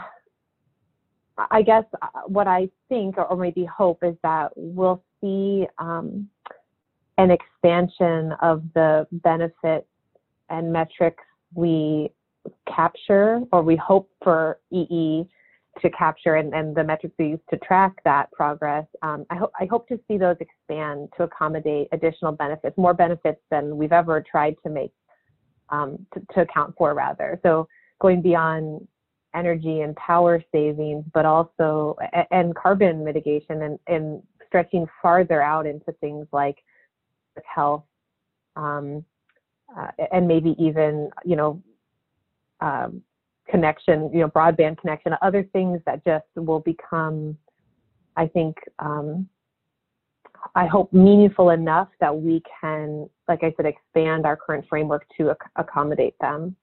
I guess uh, what I think or maybe hope is that we'll see um, an expansion of the benefits and metrics we capture or we hope for EE to capture and, and the metrics we use to track that progress, um, I, ho- I hope to see those expand to accommodate additional benefits, more benefits than we've ever tried to make, um, to, account for rather. So going beyond energy and power savings, but also, and carbon mitigation and, and stretching farther out into things like health, um, uh, and maybe even, you know, um, connection, you know, broadband connection, other things that just will become, I think, um, I hope meaningful enough that we can, like I said, expand our current framework to ac- accommodate them.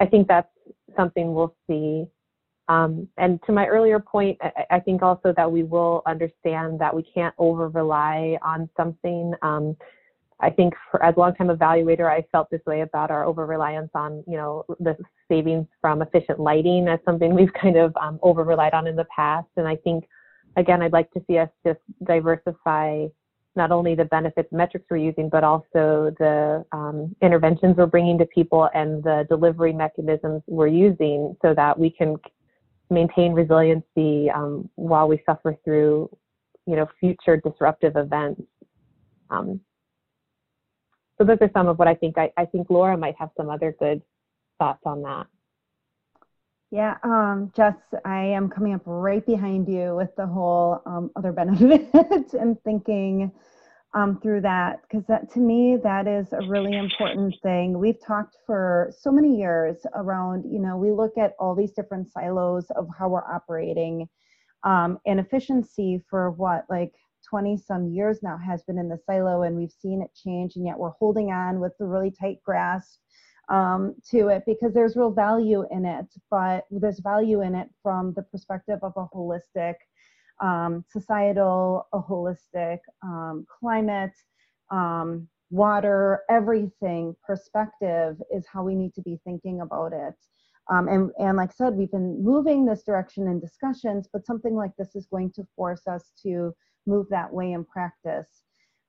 I think that's something we'll see. Um, and to my earlier point, I, I, think also that we will understand that we can't over rely on something. Um, I think for, as a longtime evaluator, I felt this way about our over reliance on, you know, the savings from efficient lighting as something we've kind of um, over relied on in the past. And I think, again, I'd like to see us just diversify not only the benefits metrics we're using, but also the um, interventions we're bringing to people and the delivery mechanisms we're using so that we can maintain resiliency um, while we suffer through, you know, future disruptive events. Um, so those are some of what I think. I, I think Laura might have some other good thoughts on that. Yeah, um, Jess, I am coming up right behind you with the whole um, other [laughs] benefits and thinking um, through that because that to me that is a really important thing. We've talked for so many years around, you know, we look at all these different silos of how we're operating um, and efficiency for what like 20 some years now has been in the silo and we've seen it change and yet we're holding on with a really tight grasp um, to it because there's real value in it but there's value in it from the perspective of a holistic um, societal a holistic um, climate um, water everything perspective is how we need to be thinking about it. Um, and, and like I said, we've been moving this direction in discussions, but something like this is going to force us to move that way in practice.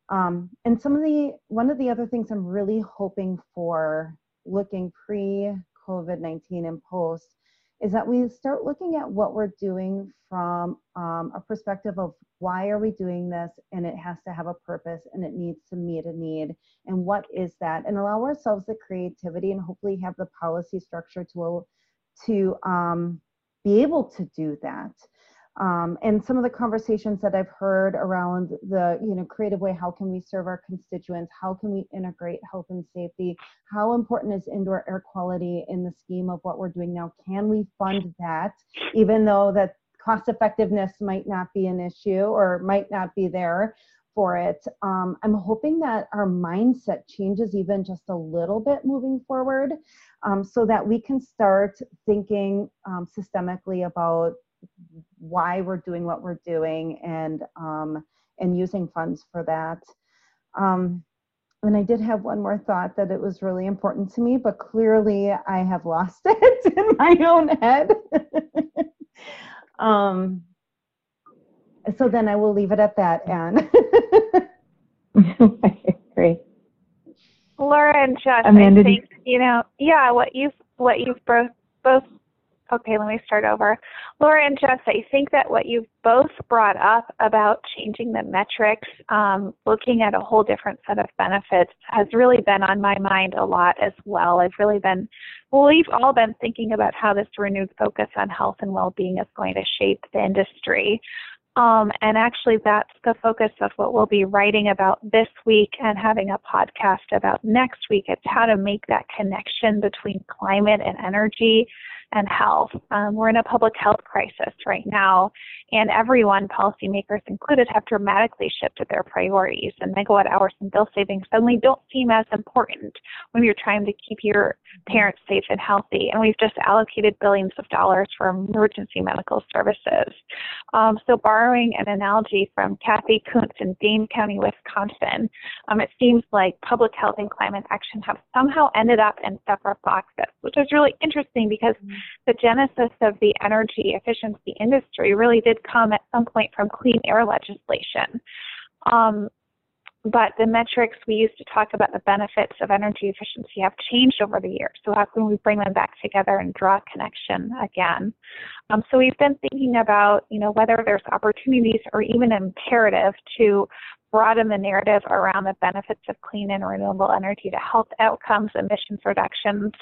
Um, and some of the one of the other things I'm really hoping for looking pre COVID 19 and post is that we start looking at what we're doing from um, a perspective of why are we doing this and it has to have a purpose and it needs to meet a need and what is that and allow ourselves the creativity and hopefully have the policy structure to to um, be able to do that um, and some of the conversations that I've heard around the you know creative way, how can we serve our constituents? How can we integrate health and safety? How important is indoor air quality in the scheme of what we're doing now? Can we fund that, even though that cost effectiveness might not be an issue or might not be there for it? Um, I'm hoping that our mindset changes even just a little bit moving forward, um, so that we can start thinking um, systemically about why we're doing what we're doing and um, and using funds for that. Um, and I did have one more thought that it was really important to me, but clearly I have lost [laughs] it in my own head. [laughs] um, so then I will leave it at that, Anne. [laughs] Great. Laura and Jess, Amanda, I think you know, yeah, what you've what you've both both Okay, let me start over. Laura and Jess, I think that what you've both brought up about changing the metrics, um, looking at a whole different set of benefits, has really been on my mind a lot as well. I've really been, well, we've all been thinking about how this renewed focus on health and well being is going to shape the industry. Um, and actually, that's the focus of what we'll be writing about this week and having a podcast about next week. It's how to make that connection between climate and energy and health. Um, we're in a public health crisis right now, and everyone, policymakers included, have dramatically shifted their priorities. And megawatt hours and bill savings suddenly don't seem as important when you're trying to keep your parents safe and healthy. And we've just allocated billions of dollars for emergency medical services. Um, so, borrowing an analogy from Kathy Kuntz in Dane County, Wisconsin, um, it seems like public health and climate action have somehow ended up in separate boxes, which is really interesting because the genesis of the energy efficiency industry really did come at some point from clean air legislation. Um, but the metrics we use to talk about the benefits of energy efficiency have changed over the years. So how can we bring them back together and draw a connection again? Um, so we've been thinking about, you know, whether there's opportunities or even imperative to broaden the narrative around the benefits of clean and renewable energy to health outcomes, emissions reductions,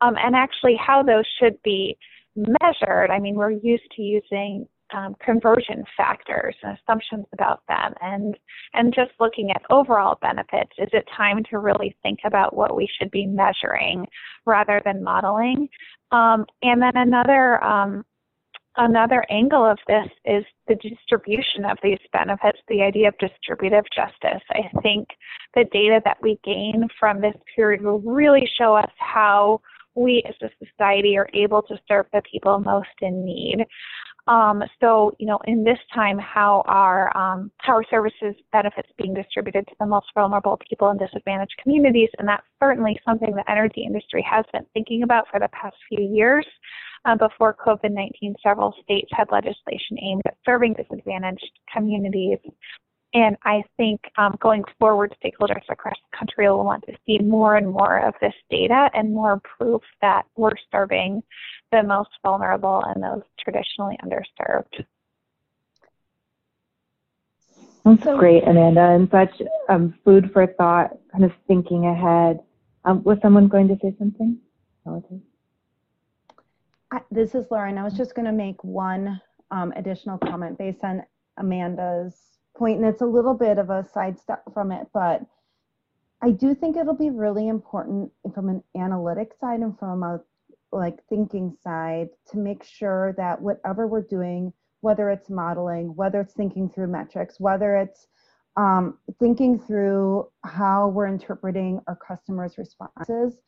um, and actually how those should be measured. I mean, we're used to using um, conversion factors and assumptions about them and and just looking at overall benefits is it time to really think about what we should be measuring rather than modeling um, and then another um, another angle of this is the distribution of these benefits the idea of distributive justice i think the data that we gain from this period will really show us how we as a society are able to serve the people most in need. Um, so, you know, in this time, how are um, how are services benefits being distributed to the most vulnerable people in disadvantaged communities? And that's certainly something the energy industry has been thinking about for the past few years. Uh, before COVID-19, several states had legislation aimed at serving disadvantaged communities and I think um, going forward, stakeholders across the country will want to see more and more of this data and more proof that we're serving the most vulnerable and those traditionally underserved. That's great, Amanda, and such um, food for thought, kind of thinking ahead. Um, was someone going to say something? I, this is Lauren. I was just going to make one um, additional comment based on Amanda's point, and it's a little bit of a sidestep from it, but I do think it'll be really important from an analytic side and from a like thinking side to make sure that whatever we're doing, whether it's modeling, whether it's thinking through metrics, whether it's um, thinking through how we're interpreting our customers' responses,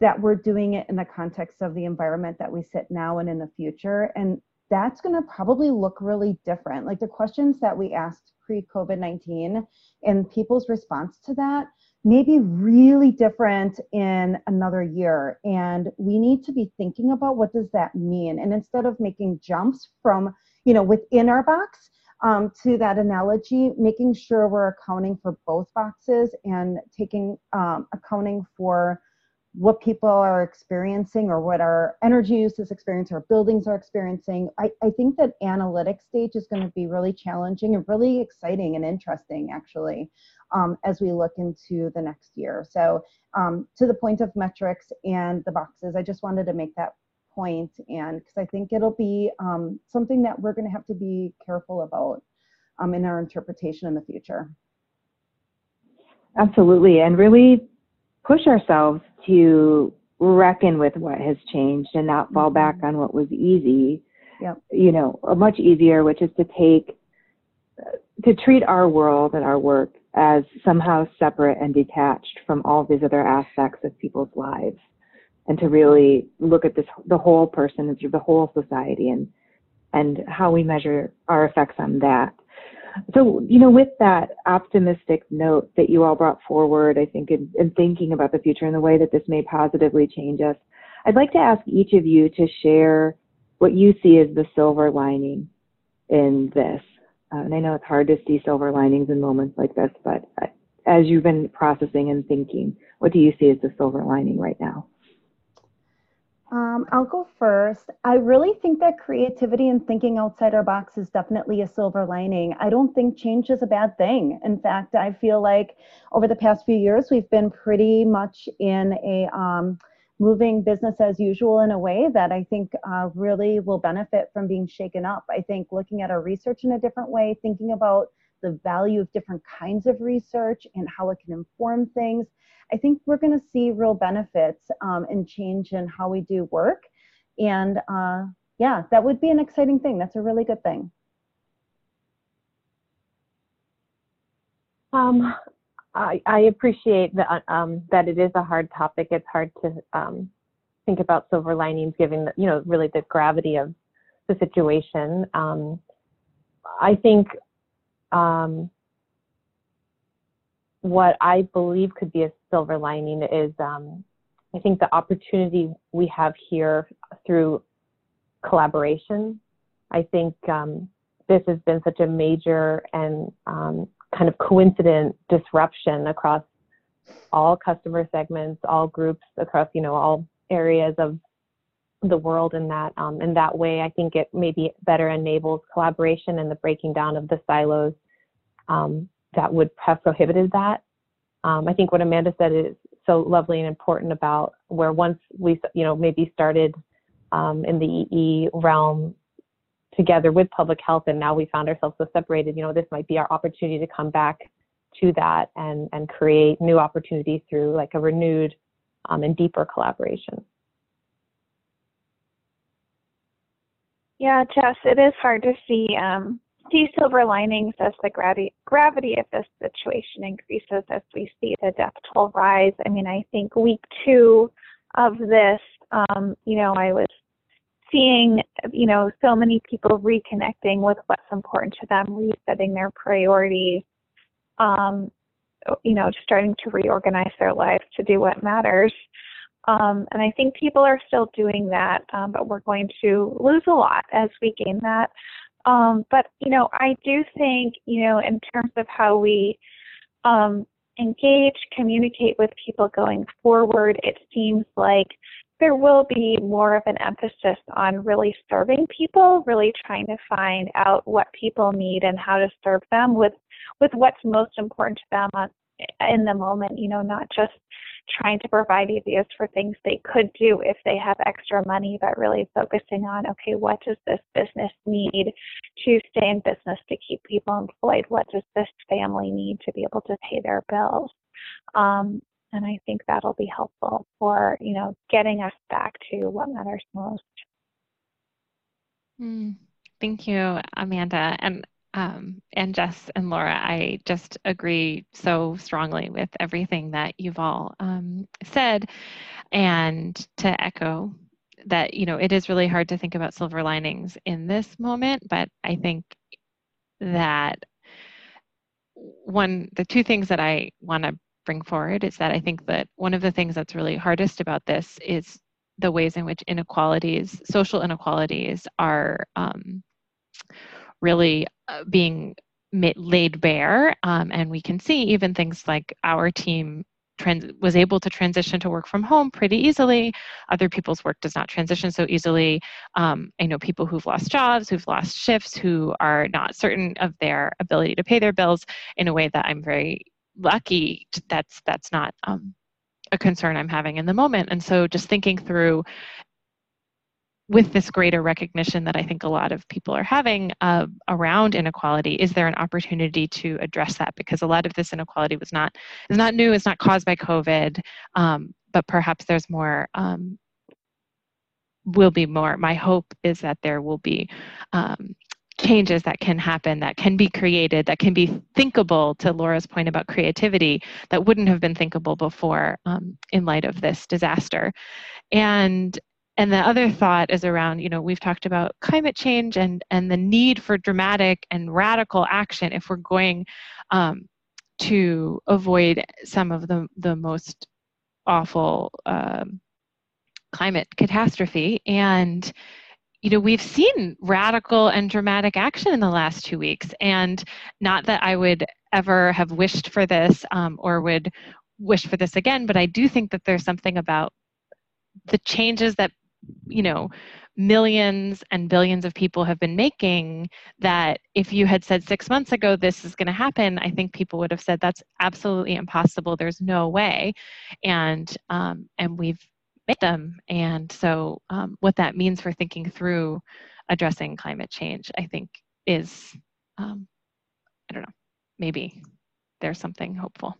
that we're doing it in the context of the environment that we sit now and in the future. And that's going to probably look really different. Like the questions that we asked pre COVID 19 and people's response to that may be really different in another year. And we need to be thinking about what does that mean? And instead of making jumps from, you know, within our box, um, to that analogy, making sure we're accounting for both boxes and taking um, accounting for what people are experiencing or what our energy use is experiencing or buildings are experiencing. I, I think that analytics stage is going to be really challenging and really exciting and interesting actually um, as we look into the next year. So um, to the point of metrics and the boxes, I just wanted to make that point and because I think it'll be um, something that we're going to have to be careful about um, in our interpretation in the future. Absolutely, and really push ourselves to reckon with what has changed and not fall back mm-hmm. on what was easy. Yep. You know, much easier, which is to take, to treat our world and our work as somehow separate and detached from all these other aspects of people's lives and to really look at this the whole person and through the whole society and and how we measure our effects on that so, you know, with that optimistic note that you all brought forward, I think, in, in, thinking about the future and the way that this may positively change us, I'd like to ask each of you to share what you see as the silver lining in this. Uh, and I know it's hard to see silver linings in moments like this, but uh, as you've been processing and thinking, what do you see as the silver lining right now? Um, I'll go first. I really think that creativity and thinking outside our box is definitely a silver lining. I don't think change is a bad thing. In fact, I feel like over the past few years, we've been pretty much in a um, moving business as usual in a way that I think uh, really will benefit from being shaken up. I think looking at our research in a different way, thinking about the value of different kinds of research and how it can inform things I think we're going to see real benefits um, and change in how we do work. And uh, yeah, that would be an exciting thing. That's a really good thing. Um, I, I appreciate that um, that it is a hard topic. It's hard to um, think about silver linings, given the, you know really the gravity of the situation. Um, I think um, what I believe could be a silver lining is um, I think the opportunity we have here through collaboration. I think um, this has been such a major and um, kind of coincident disruption across all customer segments, all groups, across you know all areas of the world. In that um, in that way, I think it maybe better enables collaboration and the breaking down of the silos um, that would have prohibited that. Um, I think what Amanda said is so lovely and important about where once we, you know, maybe started um, in the EE realm together with public health, and now we found ourselves so separated. You know, this might be our opportunity to come back to that and and create new opportunities through like a renewed um, and deeper collaboration. Yeah, Jess, it is hard to see um, see silver linings as the gravity gravity of this situation increases as we see the death toll rise. I mean, I think week two of this, um, you know, I was seeing, you know, so many people reconnecting with what's important to them, resetting their priorities, um, you know, starting to reorganize their lives to do what matters. Um, and I think people are still doing that, um, but we're going to lose a lot as we gain that. Um, but you know, I do think you know, in terms of how we um, engage, communicate with people going forward, it seems like there will be more of an emphasis on really serving people, really trying to find out what people need and how to serve them with with what's most important to them on, in the moment. You know, not just trying to provide ideas for things they could do if they have extra money, but really focusing on okay, what does this business need to stay in business to keep people employed? What does this family need to be able to pay their bills? Um, and I think that'll be helpful for you know getting us back to what matters most. Mm, thank you, Amanda. And um, and Jess and Laura, I just agree so strongly with everything that you've all um, said. And to echo that, you know, it is really hard to think about silver linings in this moment, but I think that one, the two things that I want to bring forward is that I think that one of the things that's really hardest about this is the ways in which inequalities, social inequalities, are um, really uh, being laid bare. Um, and we can see even things like our team trans- was able to transition to work from home pretty easily. Other people's work does not transition so easily. Um, I know people who've lost jobs, who've lost shifts, who are not certain of their ability to pay their bills in a way that I'm very lucky. That's that's not um, a concern I'm having in the moment. And so just thinking through with this greater recognition that I think a lot of people are having uh, around inequality, is there an opportunity to address that? Because a lot of this inequality was not is not new, it's not caused by COVID, um, but perhaps there's more. Um, will be more. My hope is that there will be um, changes that can happen, that can be created, that can be thinkable. To Laura's point about creativity, that wouldn't have been thinkable before um, in light of this disaster, and and the other thought is around you know we've talked about climate change and and the need for dramatic and radical action if we're going um, to avoid some of the the most awful um, climate catastrophe. And you know we've seen radical and dramatic action in the last two weeks. And not that i would ever have wished for this um, or would wish for this again but i do think that there's something about the changes that you know millions and billions of people have been making that if you had said six months ago this is going to happen i think people would have said that's absolutely impossible. There's no way. And um, and we've made them. And so um, what that means for thinking through addressing climate change i think is um, i don't know. Maybe there's something hopeful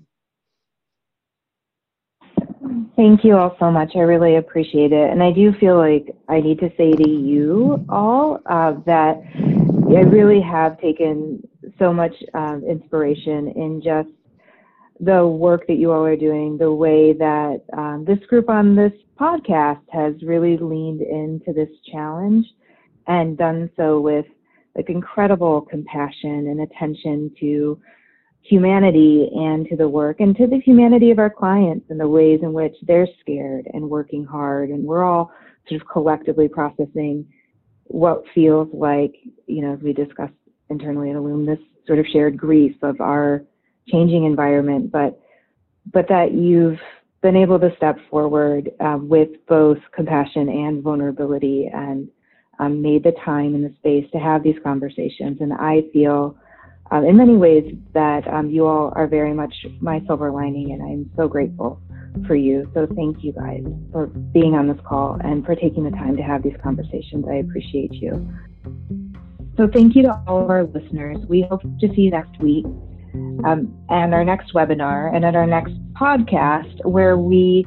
Thank you all so much. I really appreciate it. And I do feel like I need to say to you all uh, that I really have taken so much um, inspiration in just the work that you all are doing, the way that um, this group on this podcast has really leaned into this challenge and done so with like incredible compassion and attention to humanity and to the work and to the humanity of our clients and the ways in which they're scared and working hard. And we're all sort of collectively processing what feels like, you know, as we discussed internally at Illume, this sort of shared grief of our changing environment, but but that you've been able to step forward um, with both compassion and vulnerability and um, made the time and the space to have these conversations. And I feel um, in many ways that um, you all are very much my silver lining, and I'm so grateful for you. So thank you guys for being on this call and for taking the time to have these conversations. I appreciate you. So thank you to all of our listeners. We hope to see you next week um, and our next webinar and at our next podcast where we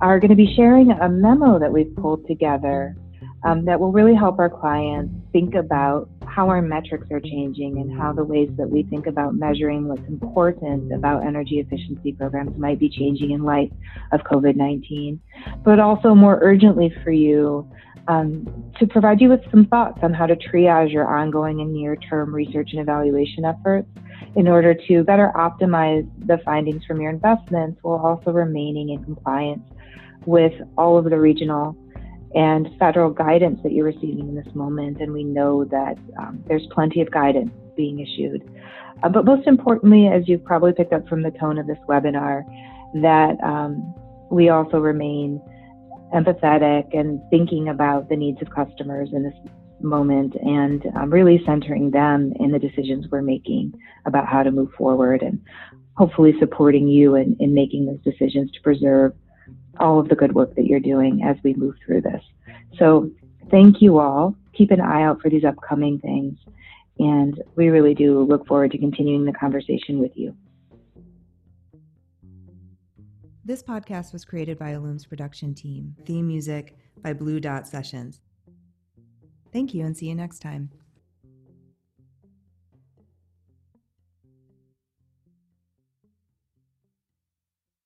are going to be sharing a memo that we've pulled together um, that will really help our clients think about how our metrics are changing and how the ways that we think about measuring what's important about energy efficiency programs might be changing in light of COVID 19. But also, more urgently for you, um, to provide you with some thoughts on how to triage your ongoing and near term research and evaluation efforts in order to better optimize the findings from your investments while also remaining in compliance with all of the regional and federal guidance that you're receiving in this moment. And we know that um, there's plenty of guidance being issued. Uh, but most importantly, as you've probably picked up from the tone of this webinar, that um, we also remain empathetic and thinking about the needs of customers in this moment and um, really centering them in the decisions we're making about how to move forward and hopefully supporting you in, in making those decisions to preserve all of the good work that you're doing as we move through this. So thank you all. Keep an eye out for these upcoming things. And we really do look forward to continuing the conversation with you. This podcast was created by Illume's production team. Theme music by Blue Dot Sessions. Thank you and see you next time.